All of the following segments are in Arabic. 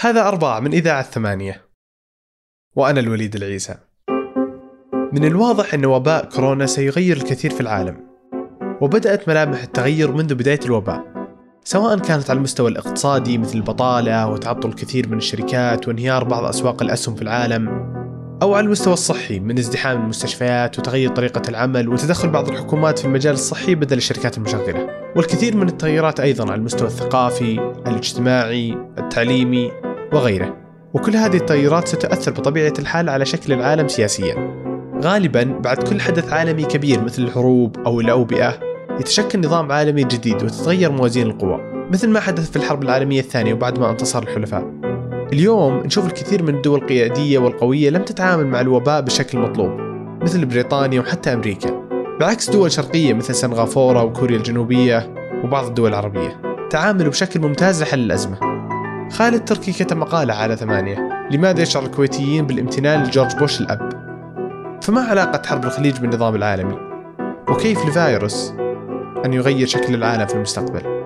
هذا أربعة من إذاعة ثمانية وأنا الوليد العيسى. من الواضح أن وباء كورونا سيغير الكثير في العالم. وبدأت ملامح التغير منذ بداية الوباء. سواء كانت على المستوى الاقتصادي مثل البطالة وتعطل كثير من الشركات وانهيار بعض أسواق الأسهم في العالم أو على المستوى الصحي من ازدحام المستشفيات وتغير طريقة العمل وتدخل بعض الحكومات في المجال الصحي بدل الشركات المشغلة. والكثير من التغييرات أيضا على المستوى الثقافي الاجتماعي التعليمي وغيره. وكل هذه التغييرات ستؤثر بطبيعة الحال على شكل العالم سياسيا. غالبا بعد كل حدث عالمي كبير مثل الحروب أو الأوبئة يتشكل نظام عالمي جديد وتتغير موازين القوى مثل ما حدث في الحرب العالمية الثانية وبعد ما انتصر الحلفاء. اليوم نشوف الكثير من الدول القيادية والقوية لم تتعامل مع الوباء بشكل مطلوب مثل بريطانيا وحتى أمريكا. بعكس دول شرقية مثل سنغافورة وكوريا الجنوبية وبعض الدول العربية تعاملوا بشكل ممتاز لحل الأزمة. خالد تركي كتب مقالة على ثمانية. لماذا يشعر الكويتيين بالامتنان لجورج بوش الأب؟ فما علاقة حرب الخليج بالنظام العالمي؟ وكيف لفيروس أن يغير شكل العالم في المستقبل؟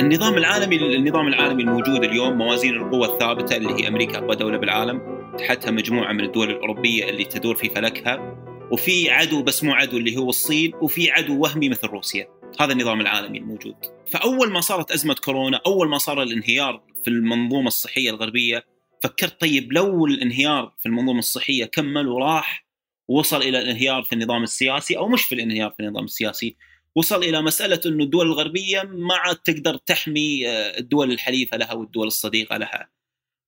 النظام العالمي النظام العالمي الموجود اليوم موازين القوى الثابتة اللي هي أمريكا أقوى دولة بالعالم تحتها مجموعة من الدول الأوروبية اللي تدور في فلكها وفي عدو بس مو عدو اللي هو الصين وفي عدو وهمي مثل روسيا. هذا النظام العالمي الموجود فأول ما صارت أزمة كورونا أول ما صار الانهيار في المنظومة الصحية الغربية فكرت طيب لو الانهيار في المنظومة الصحية كمل وراح ووصل إلى الانهيار في النظام السياسي أو مش في الانهيار في النظام السياسي وصل إلى مسألة إنه الدول الغربية ما عاد تقدر تحمي آه، الدول الحليفة لها والدول الصديقة لها.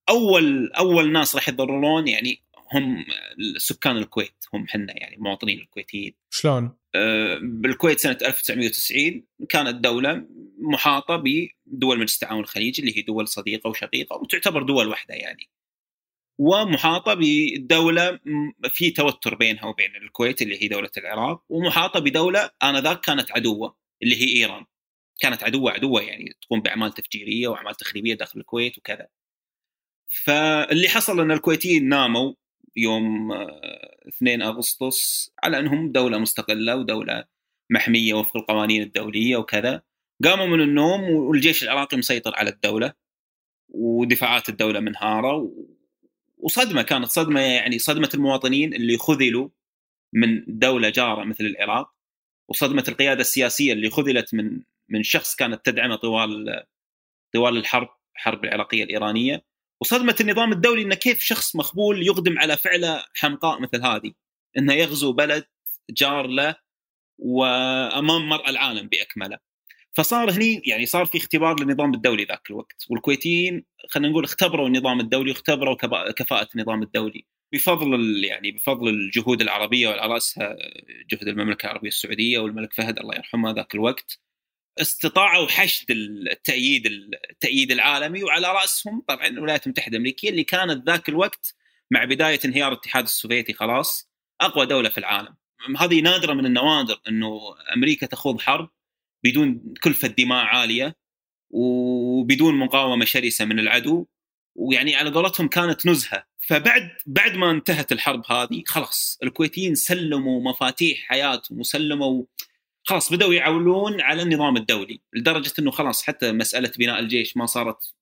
أول أول ناس راح يتضررون يعني هم سكان الكويت هم حنا يعني المواطنين الكويتيين. شلون؟ بالكويت سنة 1990 كانت دولة محاطة بدول مجلس التعاون الخليجي اللي هي دول صديقة وشقيقة وتعتبر دول واحدة يعني. ومحاطة بدولة في توتر بينها وبين الكويت اللي هي دولة العراق ومحاطة بدولة انذاك كانت عدوة اللي هي إيران كانت عدوة عدوة يعني تقوم بأعمال تفجيرية وأعمال تخريبية داخل الكويت وكذا فاللي حصل إن الكويتيين ناموا يوم 2 أغسطس على أنهم دولة مستقلة ودولة محمية وفق القوانين الدولية وكذا. قاموا من النوم والجيش العراقي مسيطر على الدولة ودفاعات الدولة منهارة وصدمة كانت صدمة يعني صدمة المواطنين اللي خذلوا من دولة جارة مثل العراق وصدمة القيادة السياسية اللي خذلت من من شخص كانت تدعمه طوال طوال الحرب الحرب العراقية الإيرانية. وصدمة النظام الدولي انه كيف شخص مخبول يقدم على فعلة حمقاء مثل هذه؟ إنه يغزو بلد جار له وأمام مرأى العالم بأكمله. فصار هني يعني صار في اختبار للنظام الدولي ذاك الوقت. والكويتيين خلينا نقول اختبروا النظام الدولي واختبروا كفاءة النظام الدولي. بفضل يعني بفضل الجهود العربية وعلى رأسها جهد المملكة العربية السعودية والملك فهد الله يرحمه ذاك الوقت. استطاعوا حشد التأييد التأييد العالمي وعلى رأسهم طبعا الولايات المتحدة الأمريكية اللي كانت ذاك الوقت مع بداية انهيار الاتحاد السوفيتي خلاص أقوى دولة في العالم. هذه نادرة من النوادر إنه أمريكا تخوض حرب بدون كلفة دماء عالية وبدون مقاومة شرسة من العدو ويعني على قولتهم كانت نزهة فبعد بعد ما انتهت الحرب هذه خلاص الكويتيين سلموا مفاتيح حياتهم وسلموا خلاص بدأوا يعولون على النظام الدولي لدرجة أنه خلاص حتى مسألة بناء الجيش ما صارت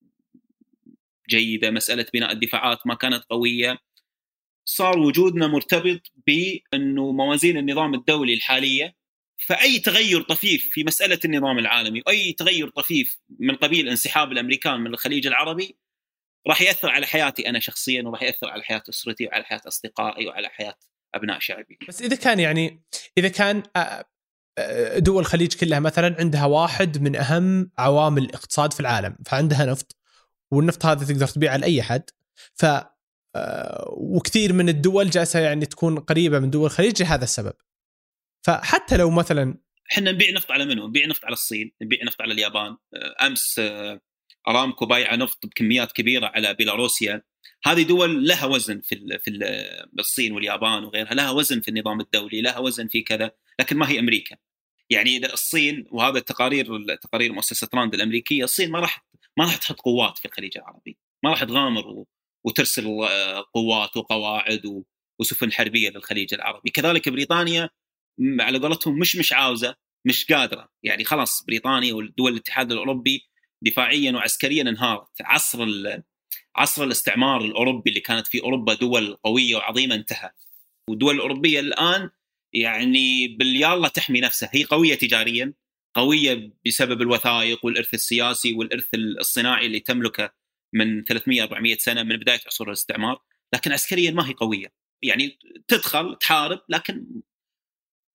جيدة مسألة بناء الدفاعات ما كانت قوية صار وجودنا مرتبط بأنه موازين النظام الدولي الحالية فأي تغير طفيف في مسألة النظام العالمي وأي تغير طفيف من قبيل انسحاب الأمريكان من الخليج العربي راح يأثر على حياتي أنا شخصيا وراح يأثر على حياة أسرتي وعلى حياة أصدقائي وعلى حياة أبناء شعبي. بس إذا كان يعني إذا كان دول الخليج كلها مثلا عندها واحد من أهم عوامل الاقتصاد في العالم فعندها نفط والنفط هذا تقدر تبيعه لأي حد ف وكثير من الدول جالسة يعني تكون قريبة من دول الخليج لهذا السبب فحتى لو مثلا إحنا نبيع نفط على منو؟ نبيع نفط على الصين، نبيع نفط على اليابان، آه، أمس آه، أرامكو بايعة نفط بكميات كبيرة على بيلاروسيا، هذه دول لها وزن في في الصين واليابان وغيرها، لها وزن في النظام الدولي، لها وزن في كذا، لكن ما هي أمريكا. يعني إذا الصين وهذا التقارير تقارير مؤسسة راند الأمريكية، الصين ما راح ما راح تحط قوات في الخليج العربي، ما راح تغامر وترسل آه، قوات وقواعد وسفن حربية للخليج العربي، كذلك بريطانيا على قولتهم مش مش عاوزه مش قادرة. يعني خلاص بريطانيا ودول الاتحاد الأوروبي دفاعيا وعسكريا انهارت. عصر عصر الاستعمار الأوروبي اللي كانت في أوروبا دول قوية وعظيمة انتهى. والدول الأوروبية الآن يعني باليالله تحمي نفسها هي قوية تجاريا قوية بسبب الوثائق والإرث السياسي والإرث الصناعي اللي تملكه من 300 400 سنة من بداية عصور الاستعمار. لكن عسكريا ما هي قوية. يعني تدخل تحارب لكن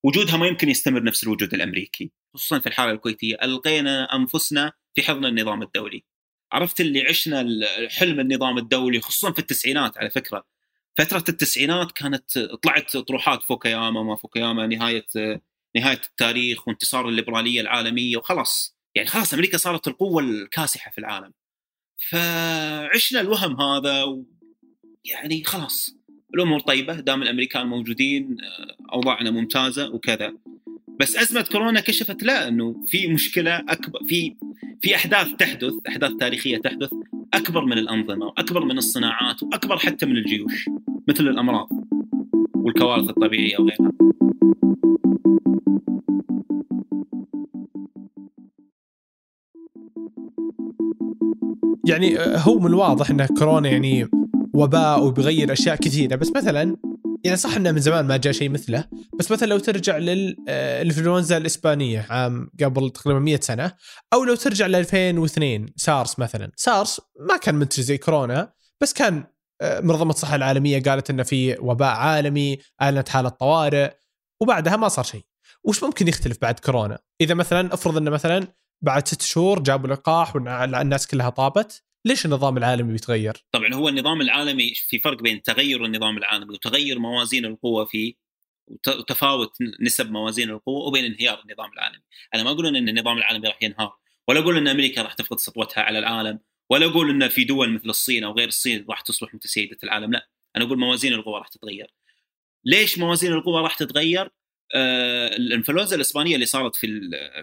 وجودها ما يمكن يستمر نفس الوجود الأمريكي. خصوصا في الحاله الكويتية. ألقينا أنفسنا في حضن النظام الدولي. عرفت اللي عشنا حلم النظام الدولي خصوصا في التسعينات على فكرة. فترة التسعينات كانت طلعت طروحات فوكياما ما فوكياما نهاية نهاية التاريخ وانتصار الليبرالية العالمية وخلاص. يعني خلاص أمريكا صارت القوة الكاسحة في العالم. فعشنا الوهم هذا و يعني خلاص الأمور طيبة دام الأمريكان موجودين أوضاعنا ممتازة وكذا. بس أزمة كورونا كشفت لا إنه في مشكلة أكبر في في أحداث تحدث أحداث تاريخية تحدث أكبر من الأنظمة وأكبر من الصناعات وأكبر حتى من الجيوش مثل الأمراض والكوارث الطبيعية وغيرها. يعني هو من الواضح إن كورونا يعني وباء وبيغير أشياء كثيرة بس مثلا يعني صح إنه من زمان ما جاء شيء مثله بس مثلا لو ترجع للانفلونزا الإسبانية عام قبل تقريبا 100 سنة أو لو ترجع ل 2002 سارس مثلا سارس ما كان منتشر زي كورونا بس كان آه، منظمة الصحة العالمية قالت إنه في وباء عالمي أعلنت حالة طوارئ وبعدها ما صار شيء. وش ممكن يختلف بعد كورونا؟ إذا مثلا افرض إنه مثلا بعد ست شهور جابوا لقاح والناس كلها طابت ليش النظام العالمي بيتغير؟ طبعا هو النظام العالمي في فرق بين تغير النظام العالمي وتغير موازين القوى فيه وتفاوت نسب موازين القوى وبين انهيار النظام العالمي، أنا ما أقول إن النظام العالمي راح ينهار، ولا أقول إن أمريكا راح تفقد سطوتها على العالم، ولا أقول إن في دول مثل الصين أو غير الصين راح تصبح متسيدة العالم، لا، أنا أقول موازين القوى راح تتغير. ليش موازين القوى راح تتغير؟ آه الإنفلونزا الإسبانية اللي صارت في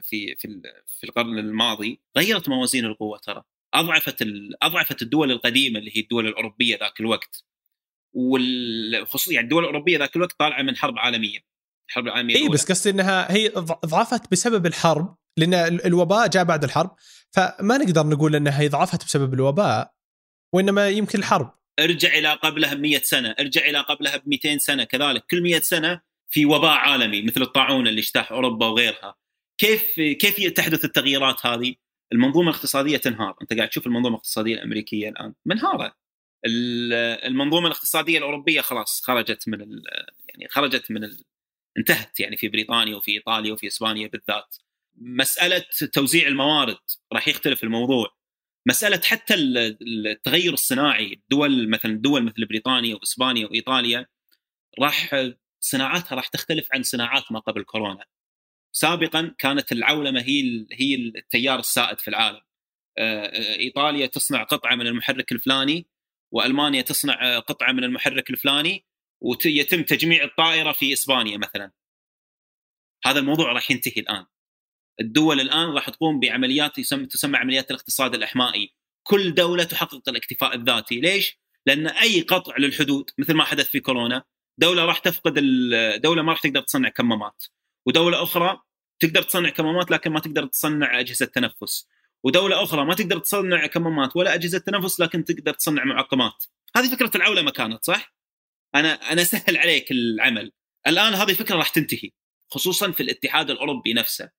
في في في القرن الماضي غيرت موازين القوى ترى أضعفت أضعفت الدول القديمة اللي هي الدول الأوروبية ذاك الوقت. والخصوصا يعني الدول الأوروبية ذاك الوقت طالعة من حرب عالمية. الحرب العالمية اي بس قصدي إنها هي ضعفت بسبب الحرب لأن الوباء جاء بعد الحرب. فما نقدر نقول إنها هي ضعفت بسبب الوباء وإنما يمكن الحرب. ارجع إلى قبلها ب 100 سنة ارجع إلى قبلها ب 200 سنة كذلك. كل 100 سنة في وباء عالمي مثل الطاعون اللي اجتاح أوروبا وغيرها. كيف كيف تحدث التغييرات هذه؟ المنظومة الاقتصادية تنهار. أنت قاعد تشوف المنظومة الاقتصادية الأمريكية الآن منهارة. المنظومة الاقتصادية الأوروبية خلاص خرجت من يعني خرجت من. انتهت يعني في بريطانيا وفي إيطاليا وفي إسبانيا بالذات. مسألة توزيع الموارد راح يختلف الموضوع. مسألة حتى التغير الصناعي الدول مثلا دول مثل بريطانيا وإسبانيا وإيطاليا راح صناعاتها راح تختلف عن صناعات ما قبل كورونا. سابقا كانت العولمة هي هي التيار السائد في العالم. آه، آه، إيطاليا تصنع قطعة من المحرك الفلاني وألمانيا تصنع قطعة من المحرك الفلاني ويتم تجميع الطائرة في إسبانيا مثلا. هذا الموضوع راح ينتهي الآن. الدول الآن راح تقوم بعمليات يسمى تسمى عمليات الاقتصاد الأحمائي. كل دولة تحقق الاكتفاء الذاتي. ليش؟ لأن أي قطع للحدود مثل ما حدث في كورونا دولة راح تفقد الدولة ما راح تقدر تصنع كمامات. ودولة أخرى تقدر تصنع كمامات لكن ما تقدر تصنع أجهزة تنفس. ودولة أخرى ما تقدر تصنع كمامات ولا أجهزة تنفس لكن تقدر تصنع معقمات. هذه فكرة العولمه كانت صح؟ أنا أنا سهل عليك العمل. الآن هذه الفكرة راح تنتهي خصوصا في الاتحاد الأوروبي نفسه.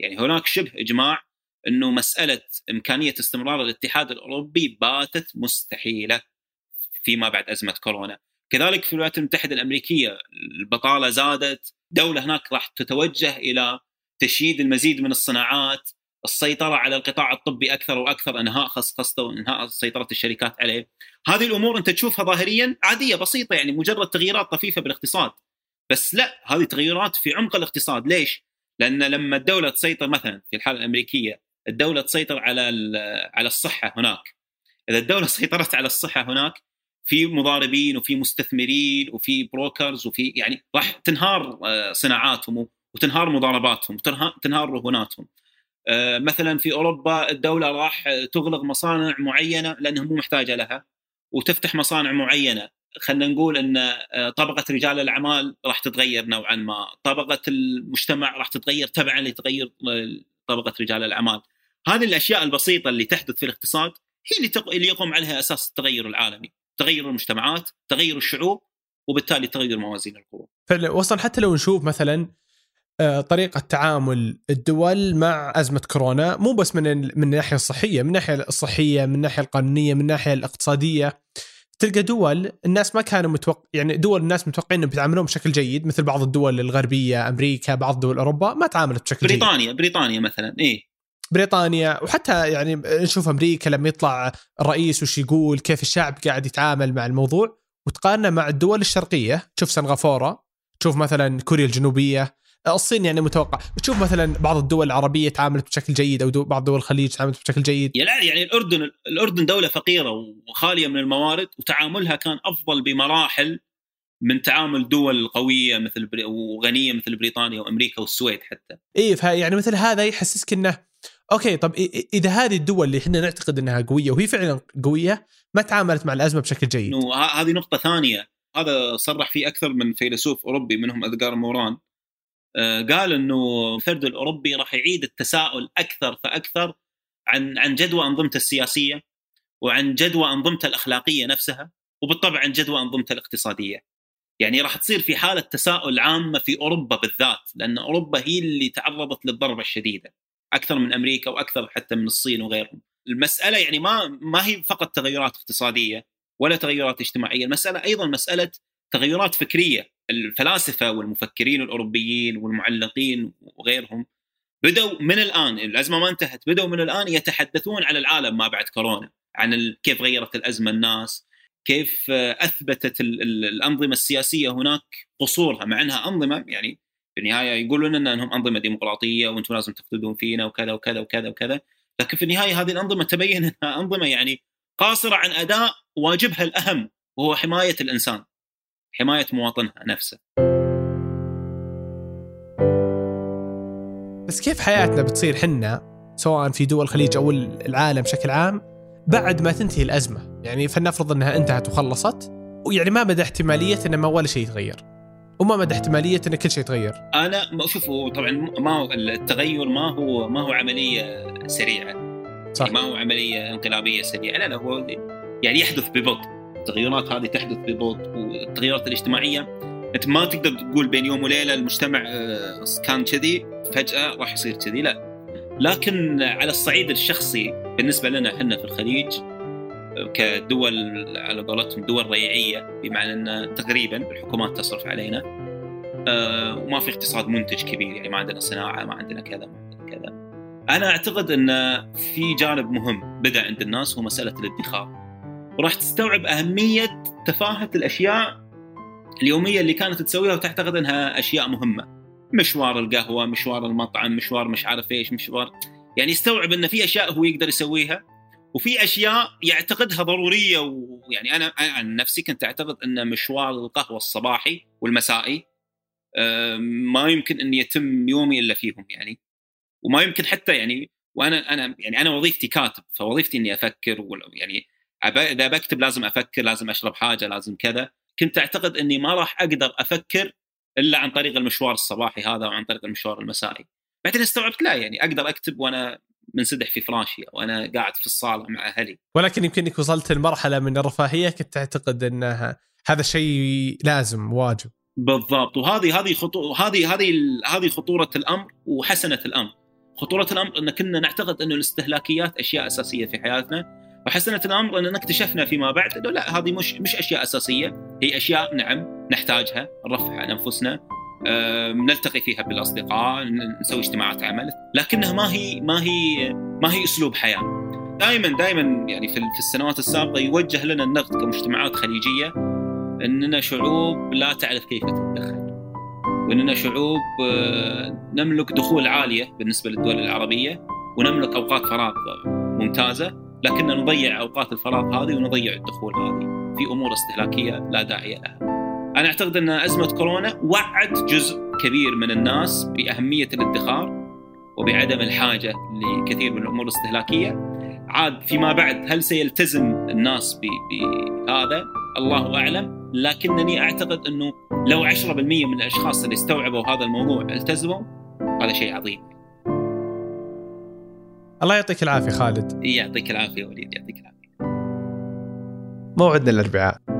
يعني هناك شبه إجماع إنه مسألة إمكانية استمرار الاتحاد الأوروبي باتت مستحيلة فيما بعد أزمة كورونا. كذلك في الولايات المتحدة الأمريكية البطالة زادت دولة هناك راح تتوجه إلى تشييد المزيد من الصناعات السيطرة على القطاع الطبي أكثر وأكثر أنهاء خصخصته وإنهاء سيطرة الشركات عليه. هذه الأمور أنت تشوفها ظاهريا عادية بسيطة يعني مجرد تغييرات طفيفة بالاقتصاد. بس لا هذه تغيرات في عمق الاقتصاد. ليش؟ لأن لما الدولة تسيطر مثلا في الحالة الأمريكية الدولة تسيطر على على الصحة هناك. إذا الدولة سيطرت على الصحة هناك في مضاربين وفي مستثمرين وفي بروكرز وفي يعني راح تنهار آه، صناعاتهم. وتنهار مضارباتهم وتنهار رهوناتهم آه، مثلا في أوروبا الدولة راح تغلق مصانع معينة لأنها مو محتاجة لها وتفتح مصانع معينة. خلينا نقول إن آه، طبقة رجال الأعمال راح تتغير نوعا ما. طبقة المجتمع راح تتغير تبعا لتغير طبقة رجال الأعمال. هذه الأشياء البسيطة اللي تحدث في الاقتصاد هي اللي تق... اللي يقوم عليها أساس التغير العالمي، تغير المجتمعات، تغير الشعوب وبالتالي تغير موازين القوى. فعلا وصلا حتى لو نشوف مثلا آه، طريقة تعامل الدول مع أزمة كورونا مو بس من من الناحية الصحية، من الناحية الصحية، من الناحية القانونية، من الناحية الاقتصادية. تلقى دول الناس ما كانوا متوقع يعني دول الناس متوقعين إنهم بيتعاملون بشكل جيد مثل بعض الدول الغربية أمريكا بعض دول أوروبا ما تعاملت بشكل بريطانيا جيد. بريطانيا مثلا إيه. بريطانيا وحتى يعني نشوف أمريكا لما يطلع الرئيس وش يقول كيف الشعب قاعد يتعامل مع الموضوع. وتقارنه مع الدول الشرقية تشوف سنغافورة تشوف مثلا كوريا الجنوبية الصين يعني متوقع تشوف مثلا بعض الدول العربية تعاملت بشكل جيد أو بعض دول الخليج تعاملت بشكل جيد لا يعني الأردن الأردن دولة فقيرة وخالية من الموارد وتعاملها كان أفضل بمراحل من تعامل دول قوية مثل بري... وغنية مثل بريطانيا وأمريكا والسويد حتى. اي يعني مثل هذا يحسسك إنه okay طب إذا هذه الدول اللي إحنا نعتقد إنها قوية وهي فعلا قوية ما تعاملت مع الأزمة بشكل جيد. هذه نقطة ثانية هذا صرح فيه أكثر من فيلسوف أوروبي منهم ادغار موران قال إنه الفرد الأوروبي راح يعيد التساؤل أكثر فأكثر عن عن جدوى أنظمته السياسية وعن جدوى أنظمته الأخلاقية نفسها وبالطبع عن جدوى أنظمته الاقتصادية. يعني راح تصير في حالة تساؤل عامة في أوروبا بالذات لأن أوروبا هي اللي تعرضت للضربة الشديدة أكثر من أمريكا وأكثر حتى من الصين وغيرهم. المسألة يعني ما ما هي فقط تغيرات اقتصادية ولا تغيرات اجتماعية، المسألة أيضا مسألة تغيرات فكرية. الفلاسفة والمفكرين الاوروبيين والمعلقين وغيرهم بدوا من الآن الأزمة ما انتهت بدوا من الآن يتحدثون على العالم ما بعد كورونا عن كيف غيرت الأزمة الناس كيف أثبتت الأنظمة السياسية هناك قصورها مع إنها أنظمة يعني في النهاية يقولون لنا إنهم أنظمة ديمقراطية وأنتم لازم تقتدون فينا وكذا وكذا وكذا وكذا. لكن في النهاية هذه الأنظمة تبين إنها أنظمة يعني قاصرة عن أداء واجبها الأهم وهو حماية الإنسان. حماية مواطنها نفسه. بس كيف حياتنا بتصير حنا سواء في دول الخليج أو العالم بشكل عام بعد ما تنتهي الأزمة، يعني فلنفرض إنها انتهت وخلصت ويعني ما مدى احتمالية إن ما ولا شيء يتغير. وما مدى احتمالية إن كل شيء يتغير؟ أنا شوفوا طبعا ما هو التغير ما هو ما هو عملية سريعة. صح. ما هو عملية انقلابية سريعة، لا لا هو يعني يحدث ببطء. التغيرات هذه تحدث ببطء والتغيرات الاجتماعية. أنت ما تقدر تقول بين يوم وليلة المجتمع آه، كان كذي فجأة راح يصير كذي لا. لكن على الصعيد الشخصي بالنسبة لنا إحنا في الخليج كدول على قولتهم دول ريعية بمعنى إن تقريبا الحكومات تصرف علينا آه، وما في اقتصاد منتج كبير يعني ما عندنا صناعة ما عندنا كذا ما عندنا كذا. أنا أعتقد إن في جانب مهم بدأ عند الناس هو مسألة الادخار. وراح تستوعب أهمية تفاهة الأشياء اليومية اللي كانت تسويها وتعتقد إنها أشياء مهمة. مشوار القهوة مشوار المطعم مشوار مش عارف إيش مشوار يعني يستوعب إن في أشياء هو يقدر يسويها وفي أشياء يعتقدها ضرورية ويعني أنا عن نفسي كنت أعتقد إن مشوار القهوة الصباحي والمسائي ما يمكن إن يتم يومي إلا فيهم يعني. وما يمكن حتى يعني وأنا أنا يعني أنا وظيفتي كاتب فوظيفتي إني أفكر يعني إذا بكتب لازم أفكر لازم أشرب حاجة لازم كذا. كنت أعتقد إني ما راح أقدر أفكر إلا عن طريق المشوار الصباحي هذا وعن طريق المشوار المسائي. بعدين استوعبت لا يعني أقدر أكتب وأنا منسدح في فراشي وأنا قاعد في الصالة مع أهلي. ولكن يمكن إنك وصلت لمرحلة من الرفاهية كنت تعتقد انها هذا شيء لازم واجب. بالضبط. وهذه هذه خطو... هذه هذه هذه خطورة الأمر وحسنة الأمر. خطورة الأمر إن كنا نعتقد إنه الاستهلاكيات أشياء أساسية في حياتنا. وحسنة الأمر اننا اكتشفنا فيما بعد. انه لا هذه مش مش أشياء أساسية. هي أشياء نعم نحتاجها نرفع عن أنفسنا. نلتقي فيها بالأصدقاء نسوي اجتماعات عمل. لكنها ما هي ما هي ما هي أسلوب حياة. دائما دائما يعني في السنوات السابقة يوجه لنا النقد كمجتمعات خليجية أننا شعوب لا تعرف كيف تتدخل. وأننا شعوب آه، نملك دخول عالية بالنسبة للدول العربية ونملك أوقات فراغ ممتازة. لكننا نضيع أوقات الفراغ هذه ونضيع الدخول هذه في أمور استهلاكية لا داعي لها. أنا أعتقد أن أزمة كورونا وعت جزء كبير من الناس بأهمية الادخار وبعدم الحاجة لكثير من الأمور الاستهلاكية. عاد فيما بعد هل سيلتزم الناس بهذا؟ الله أعلم، لكنني أعتقد أنه لو 10% من الأشخاص اللي استوعبوا هذا الموضوع التزموا هذا شيء عظيم. الله يعطيك العافية خالد. يعطيك العافية وليد يعطيك العافية. موعدنا الأربعاء.